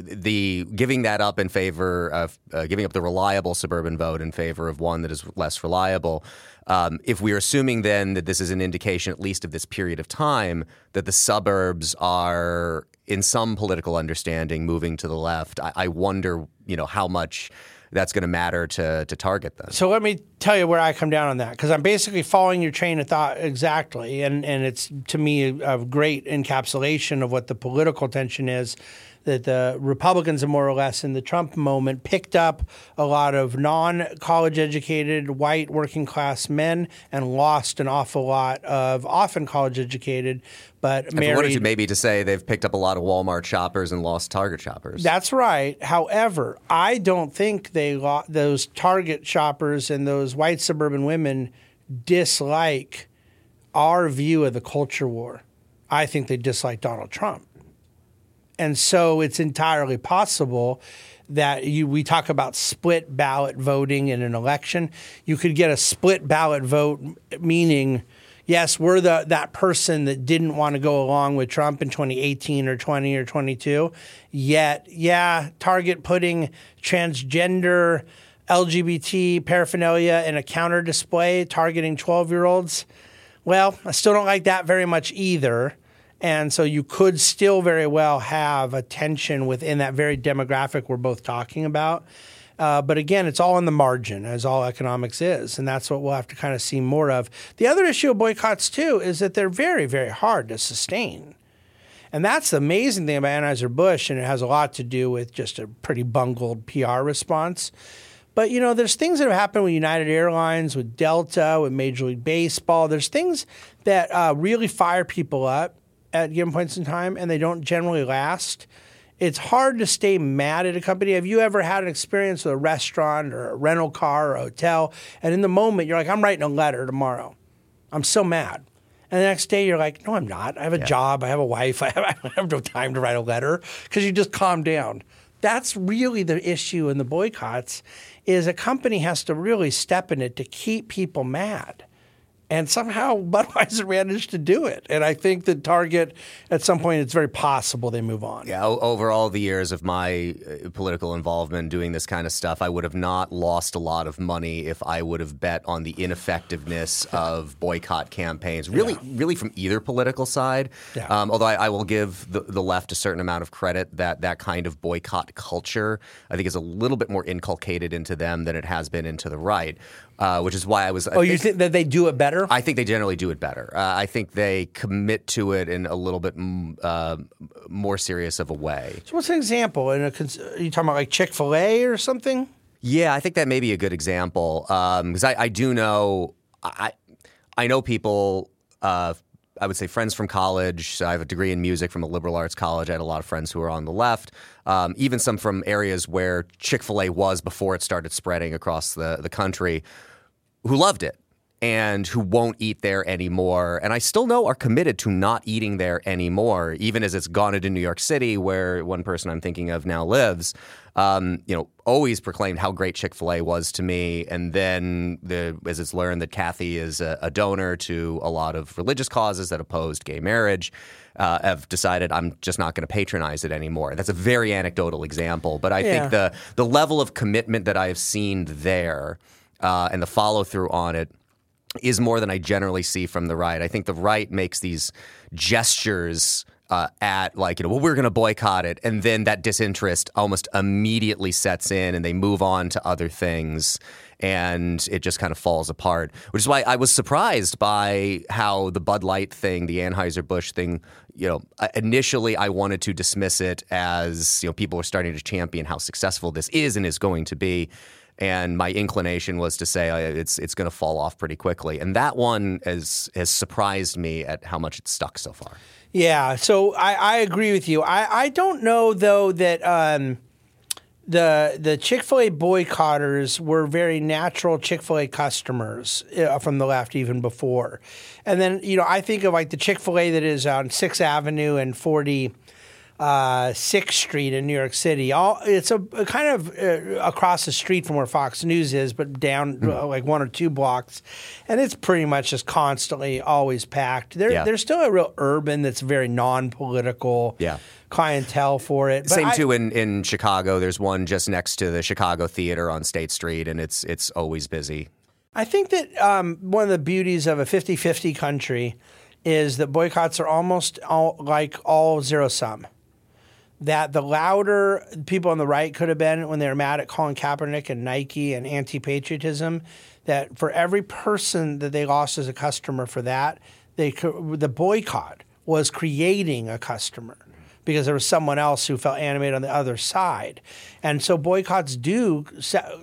S2: the giving that up in favor of uh, giving up the reliable suburban vote in favor of one that is less reliable. Um, if we're assuming then that this is an indication, at least of this period of time, that the suburbs are in some political understanding moving to the left. I, I wonder, you know, how much that's going to matter to to target them.
S1: So let me tell you where I come down on that because I'm basically following your train of thought exactly, and and it's to me a, a great encapsulation of what the political tension is that the Republicans, are more or less, in the Trump moment, picked up a lot of non college educated white working class men and lost an awful lot of often college educated but
S2: married. What did you maybe to say they've picked up a lot of Walmart shoppers and lost Target shoppers?
S1: That's right. However, I don't think they lost those Target shoppers and those white suburban women dislike our view of the culture war. I think they dislike Donald Trump. And so it's entirely possible that you we talk about split ballot voting in an election. You could get a split ballot vote meaning yes, we're the that person that didn't want to go along with Trump in 2018 or 20 or 22. Yet, yeah, Target putting transgender LGBT paraphernalia in a counter display targeting 12-year-olds. Well, I still don't like that very much either. And so you could still very well have a tension within that very demographic we're both talking about. Uh, but again, it's all on the margin, as all economics is. And that's what we'll have to kind of see more of. The other issue of boycotts, too, is that they're very, very hard to sustain. And that's the amazing thing about Anheuser-Busch, and it has a lot to do with just a pretty bungled PR response. But you know, there's things that have happened with United Airlines, with Delta, with Major League Baseball. There's things that uh, really fire people up at given points in time, and they don't generally last. It's hard to stay mad at a company. Have you ever had an experience with a restaurant or a rental car or a hotel, and in the moment you're like, I'm writing a letter tomorrow. I'm so mad. And the next day you're like, no, I'm not. I have a yeah. job. I have a wife. <laughs> I have, I have no time to write a letter because you just calm down. That's really the issue in the boycotts is a company has to really step in it to keep people mad. And somehow <laughs> Budweiser managed to do it. And I think that Target, at some point, it's very possible they move on.
S2: Yeah, over all the years of my uh, political involvement doing this kind of stuff, I would have not lost a lot of money if I would have bet on the ineffectiveness of boycott campaigns, really, yeah. really from either political side. Yeah. Um, although I, I, will give the, the left a certain amount of credit that that kind of boycott culture, I think, is a little bit more inculcated into them than it has been into the right uh, which is why I was.
S1: I oh, think, you think that they do it better?
S2: I think they generally do it better. Uh, I think they commit to it in a little bit uh, more serious of a way.
S1: So, what's an example? In a, are you talking about like Chick Fil A or something?
S2: Yeah, I think that may be a good example because um, I, I, do know I I know people. I would say friends from college. I have a degree in music from a liberal arts college. I had a lot of friends who were on the left, um, even some from areas where Chick fil A was before it started spreading across the, the country who loved it and who won't eat there anymore. And I still know are committed to not eating there anymore, even as it's gone into New York City, where one person I'm thinking of now lives. Um, you know, always proclaimed how great Chick Fil A was to me, and then the, as it's learned that Cathy is a, a donor to a lot of religious causes that opposed gay marriage. Uh, have decided I'm just not going to patronize it anymore. That's a very anecdotal example, but I yeah. think the the level of commitment that I have seen there uh, and the follow through on it is more than I generally see from the right. I think the right makes these gestures uh, at like you know well we're going to boycott it and then that disinterest almost immediately sets in and they move on to other things and it just kind of falls apart which is why I was surprised by how the Bud Light thing the Anheuser-Busch thing you know initially I wanted to dismiss it as you know people are starting to champion how successful this is and is going to be and my inclination was to say uh, it's it's going to fall off pretty quickly. And that one has has surprised me at how much it's stuck so far.
S1: Yeah, so I, I agree with you. I, I don't know though that um, the the Chick Fil A boycotters were very natural Chick Fil A customers uh, from the left even before, and then you know I think of like the Chick Fil A that is on Sixth Avenue and forty uh, Sixth Street in New York City. All it's a, a kind of uh, across the street from where Fox News is, but down mm. uh, like one or two blocks, and it's pretty much just constantly always packed. There, yeah. There's still a real urban that's very non-political.
S2: Yeah
S1: clientele for it.
S2: But Same I, too in, in Chicago. There's one just next to the Chicago Theater on State Street, and it's it's always busy.
S1: I think that um, one of the beauties of a 50-50 country is that boycotts are almost all, like all zero sum that the louder people on the right could have been when they were mad at Colin Kaepernick and Nike and anti-patriotism, that for every person that they lost as a customer for that, they the boycott was creating a customer because there was someone else who felt animated on the other side. And so boycotts do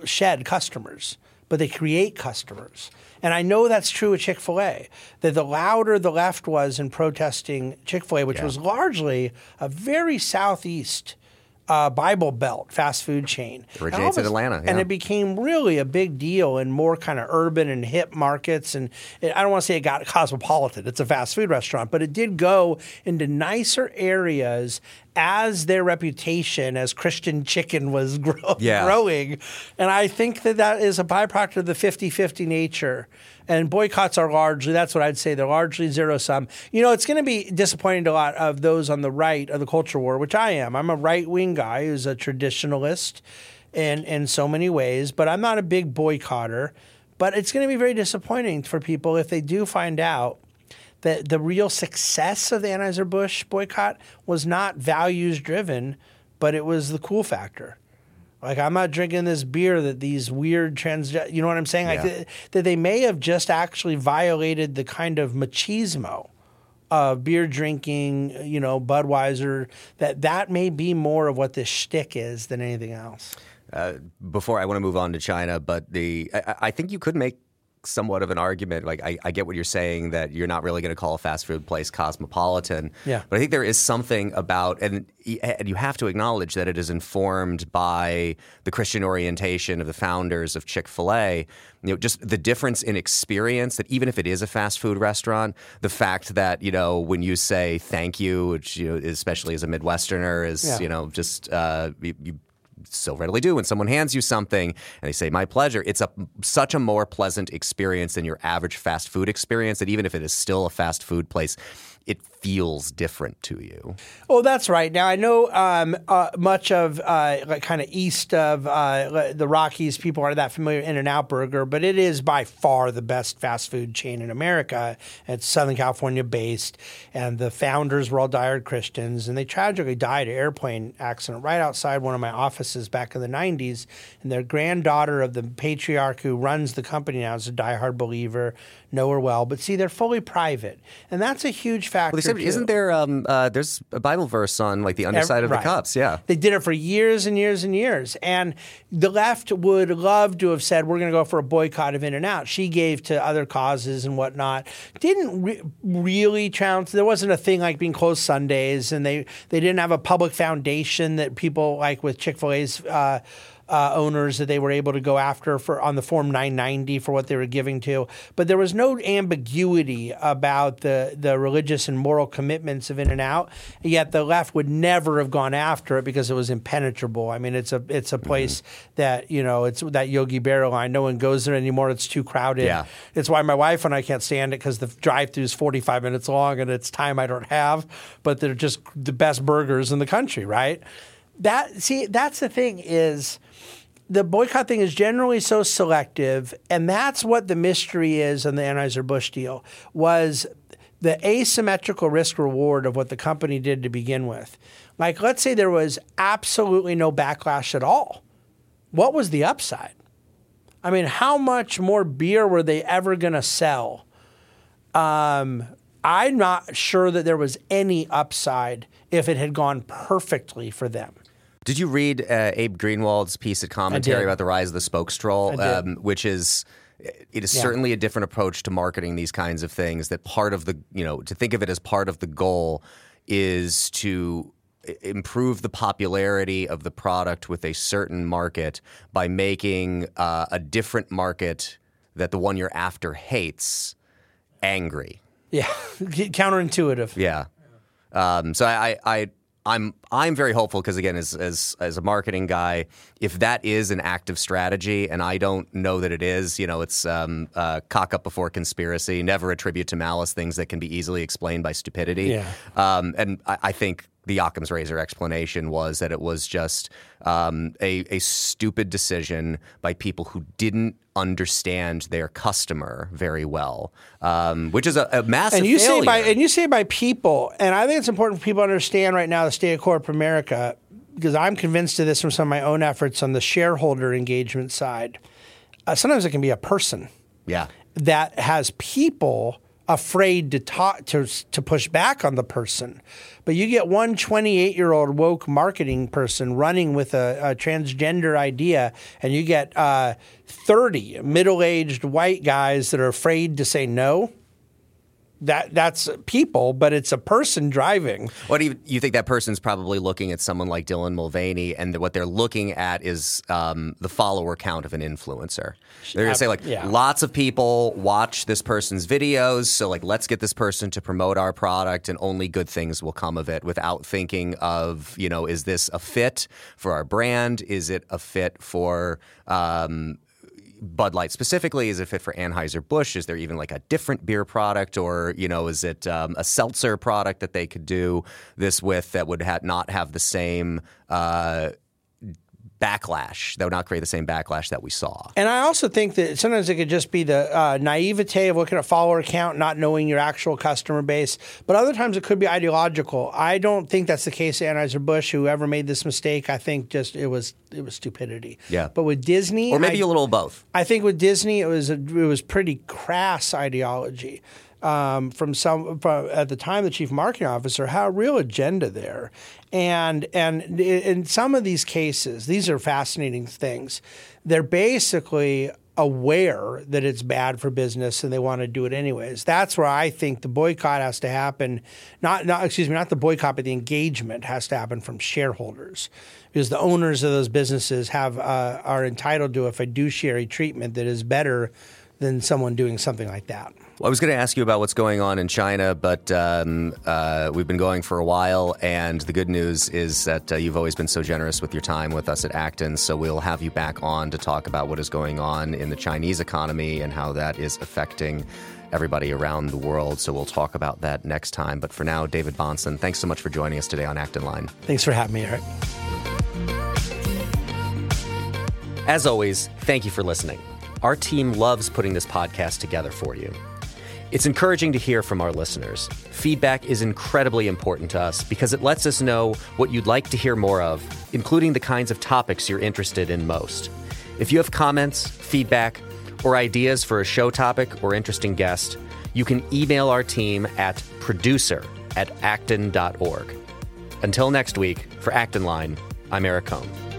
S1: shed customers, but they create customers. And I know that's true with Chick fil A, that the louder the left was in protesting Chick fil A, which yeah. was largely a very southeast uh, Bible Belt fast food chain.
S2: Originates in Atlanta.
S1: Yeah. And it became really a big deal in more kind of urban and hip markets. And it, I don't want to say it got cosmopolitan, it's a fast food restaurant, but it did go into nicer areas as their reputation as Christian chicken was <laughs> grow- yeah. growing. And I think that that is a byproduct of the 50 50 nature. And boycotts are largely, that's what I'd say, they're largely zero sum. You know, it's going to be disappointing to a lot of those on the right of the culture war, which I am. I'm a right wing guy who's a traditionalist in, in so many ways, but I'm not a big boycotter. But it's going to be very disappointing for people if they do find out that the real success of the Anheuser-Busch boycott was not values driven, but it was the cool factor. Like I'm not drinking this beer that these weird trans, you know what I'm saying? Yeah. Like that they may have just actually violated the kind of machismo of beer drinking, you know, Budweiser. That that may be more of what this shtick is than anything else.
S2: Uh, before I want to move on to China, but the I, I think you could make somewhat of an argument. Like I, I get what you're saying that you're not really going to call a fast food place cosmopolitan.
S1: Yeah.
S2: But I think there is something about and and you have to acknowledge that it is informed by the Christian orientation of the founders of Chick Fil A. You know, just the difference in experience. That even if it is a fast food restaurant, the fact that you know when you say thank you, which you know, especially as a Midwesterner, is yeah. you know just uh, you, you so readily do when someone hands you something and they say my pleasure. It's a such a more pleasant experience than your average fast food experience that even if it is still a fast food place feels different to you.
S1: Oh, that's right. Now I know um, uh, much of uh, like kind of east of uh, the Rockies. People aren't that familiar with In-N-Out Burger, but it is by far the best fast food chain in America. It's Southern California based, and the founders were all diehard Christians, and they tragically died in an airplane accident right outside one of my offices back in the '90s. And their granddaughter of the patriarch who runs the company now is a diehard believer know her well. But see, they're fully private, and that's a huge factor. Well,
S2: isn't there? Um, uh, there's a Bible verse on like the underside Every, of the right. cups. Yeah,
S1: they did it for years and years and years, and the left would love to have said we're going to go for a boycott of In and Out. She gave to other causes and whatnot. Didn't re- really challenge. There wasn't a thing like being closed Sundays, and they they didn't have a public foundation that people like with Chick Fil A's. Uh, uh, owners that they were able to go after for on the form 990 for what they were giving to. But there was no ambiguity about the the religious and moral commitments of In and Out. Yet the left would never have gone after it because it was impenetrable. I mean, it's a it's a place mm-hmm. that you know it's that Yogi Berra line. No one goes there anymore. It's too crowded.
S2: Yeah.
S1: It's why my wife and I can't stand it because the drive-through is 45 minutes long and it's time I don't have. But they're just the best burgers in the country, right? That see, that's the thing is the boycott thing is generally so selective, and that's what the mystery is in the Anheuser-Busch deal was the asymmetrical risk reward of what the company did to begin with. Like, let's say there was absolutely no backlash at all. What was the upside? I mean, how much more beer were they ever going to sell? Um, I'm not sure that there was any upside if it had gone perfectly for them.
S2: Did you read uh, Abe Greenwald's piece of commentary about the rise of the spokestroll, um, which is it is yeah. certainly a different approach to marketing these kinds of things. That part of the you know to think of it as part of the goal is to improve the popularity of the product with a certain market by making uh, a different market that the one you're after hates angry.
S1: Yeah, <laughs> counterintuitive.
S2: Yeah. Um, so I, I I'm I'm very hopeful because again, as as as a marketing guy, if that is an active strategy, and I don't know that it is, you know, it's um, uh, cock up before conspiracy. Never attribute to malice things that can be easily explained by stupidity.
S1: Yeah.
S2: Um, and I, I think the Occam's razor explanation was that it was just um, a, a stupid decision by people who didn't understand their customer very well, um, which is a, a massive
S1: and you
S2: failure.
S1: say by and you say by people, and I think it's important for people to understand right now the state of corporate America because I'm convinced of this from some of my own efforts on the shareholder engagement side. Uh, sometimes it can be a person
S2: yeah.
S1: that has people afraid to talk to to push back on the person. But you get one 28 year old woke marketing person running with a, a transgender idea, and you get uh, 30 middle aged white guys that are afraid to say no. That that's people, but it's a person driving.
S2: What do you, you think that person's probably looking at someone like Dylan Mulvaney, and what they're looking at is um, the follower count of an influencer. They're gonna say like,
S1: yeah.
S2: lots of people watch this person's videos, so like, let's get this person to promote our product, and only good things will come of it. Without thinking of, you know, is this a fit for our brand? Is it a fit for um, Bud Light specifically? Is it fit for Anheuser Busch? Is there even like a different beer product, or you know, is it um, a seltzer product that they could do this with that would ha- not have the same uh, backlash? That would not create the same backlash that we saw.
S1: And I also think that sometimes it could just be the uh, naivete of looking at a follower count, not knowing your actual customer base. But other times it could be ideological. I don't think that's the case Anheuser Busch. Whoever made this mistake, I think just it was it was stupidity.
S2: Yeah.
S1: But with Disney,
S2: Or maybe
S1: I,
S2: a little of both.
S1: I think with Disney, it was a, it was pretty crass ideology um, from some from, at the time the chief marketing officer had a real agenda there, and and in some of these cases, these are fascinating things. They're basically aware that it's bad for business and they want to do it anyways. That's where I think the boycott has to happen. Not, not excuse me, not the boycott, but the engagement has to happen from shareholders, because the owners of those businesses have uh, are entitled to a fiduciary treatment that is better than someone doing something like that.
S2: Well, I was going to ask you about what's going on in China, but um, uh, we've been going for a while, and the good news is that uh, you've always been so generous with your time with us at Acton. So we'll have you back on to talk about what is going on in the Chinese economy and how that is affecting everybody around the world. So we'll talk about that next time. But for now, David Bahnsen, thanks so much for joining us today on Acton Line.
S1: Thanks for having me, Eric.
S2: As always, thank you for listening. Our team loves putting this podcast together for you. It's encouraging to hear from our listeners. Feedback is incredibly important to us because it lets us know what you'd like to hear more of, including the kinds of topics you're interested in most. If you have comments, feedback, or ideas for a show topic or interesting guest, you can email our team at producer at acton.org. Until next week, for Acton Line, I'm Eric Kohn.